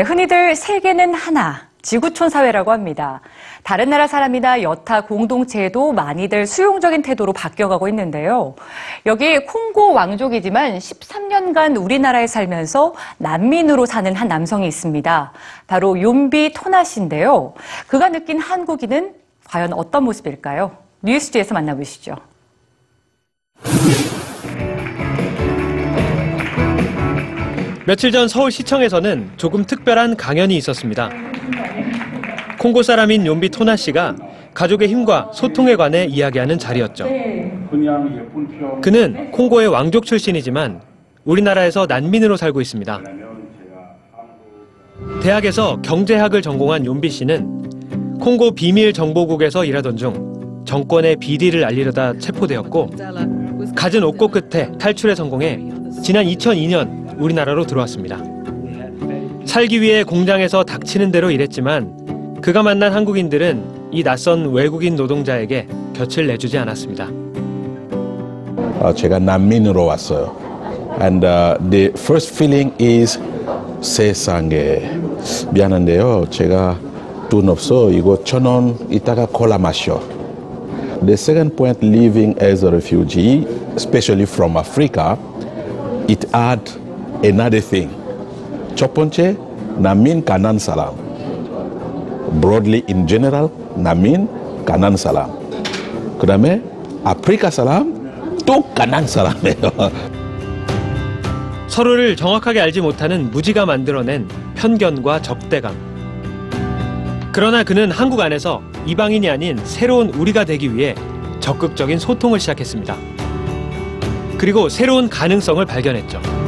네, 흔히들 세계는 하나, 지구촌 사회라고 합니다. 다른 나라 사람이나 여타 공동체에도 많이들 수용적인 태도로 바뀌어가고 있는데요. 여기 콩고 왕족이지만 13년간 우리나라에 살면서 난민으로 사는 한 남성이 있습니다. 바로 용비 토나 씨인데요. 그가 느낀 한국인은 과연 어떤 모습일까요? 뉴스지에서 만나보시죠. 며칠 전 서울시청에서는 조금 특별한 강연이 있었습니다. 콩고 사람인 용비 토나 씨가 가족의 힘과 소통에 관해 이야기하는 자리였죠. 그는 콩고의 왕족 출신이지만 우리나라에서 난민으로 살고 있습니다. 대학에서 경제학을 전공한 용비 씨는 콩고 비밀 정보국에서 일하던 중 정권의 비리를 알리려다 체포되었고 갖은 옥고 끝에 탈출에 성공해 지난 2002년 우리나라로 들어왔습니다. 살기 위해 공장에서 닥치는 대로 일했지만 그가 만난 한국인들은 이 낯선 외국인 노동자에게 곁을 내주지 않았습니다. 어, 제가 난민으로 왔어요. And uh, the first feeling is 세상에 미안한데요. 제가 돈 없어. 이거 천원 이따가 콜라 마셔. The second point, living as a refugee, especially from Africa, it add another thing. 가난 사람. Broadly in general, 난민 가난 사람. 그다음에 아프리카 사람 또 가난 사람이에요. 서로를 정확하게 알지 못하는 무지가 만들어낸 편견과 적대감. 그러나 그는 한국 안에서 이방인이 아닌 새로운 우리가 되기 위해 적극적인 소통을 시작했습니다. 그리고 새로운 가능성을 발견했죠.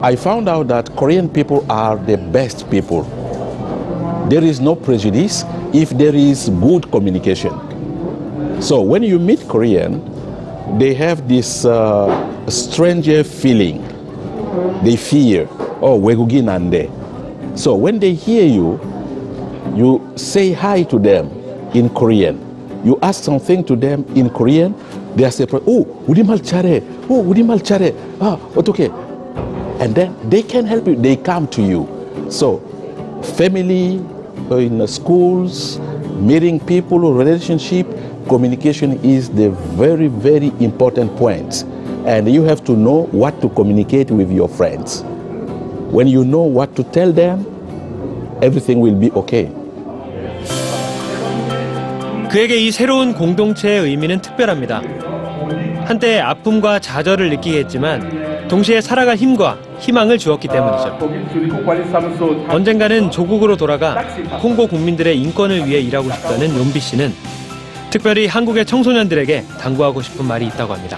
I found out that Korean people are the best people. There is no prejudice if there is good communication. So when you meet Korean, they have this uh, stranger feeling. They fear, oh, 외국인 안 돼. So when they hear you, you say hi to them in Korean. You ask something to them in Korean, they say, oh, 우리말 잘해. 어, 우리말 잘해. 아, 어떻게? And then they can help you. They come to you. So, family, uh, in schools, meeting people, relationship, communication is the very, very important point. And you have to know what to communicate with your friends. When you know what to tell them, everything will be okay. 그에게 이 새로운 공동체의 의미는 특별합니다. 한때 아픔과 좌절을 느끼게 했지만 동시에 살아갈 힘과 희망을 주었기 때문이죠. 언젠가는 조국으로 돌아가 콩고 국민들의 인권을 위해 일하고 싶다는 용비 씨는 특별히 한국의 청소년들에게 당부하고 싶은 말이 있다고 합니다.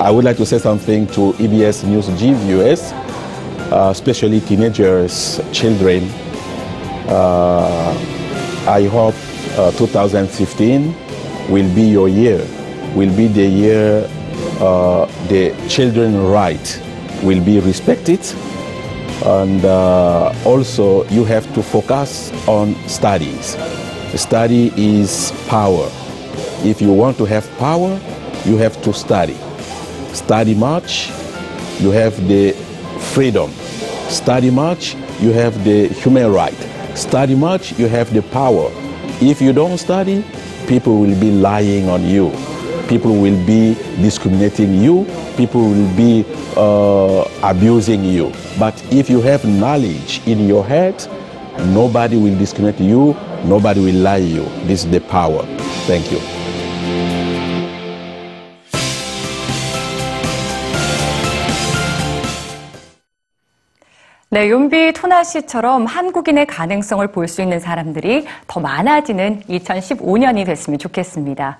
I would like to say something to EBS News G viewers, uh, especially teenagers, children. Uh, I hope uh, 2015 will be your year, will be the year uh, the children right will be respected. And uh, also you have to focus on studies. Study is power. If you want to have power, you have to study. Study much, you have the freedom. Study much, you have the human right. Study much, you have the power. If you don't study, people will be lying on you. People will be discriminating you. People will be uh, abusing you. But if you have knowledge in your head, nobody will discriminate you. Nobody will lie you. This is the power. Thank you. 네, 용비 토나 씨처럼 한국인의 가능성을 볼 수 있는 사람들이 더 많아지는 2015년이 됐으면 좋겠습니다.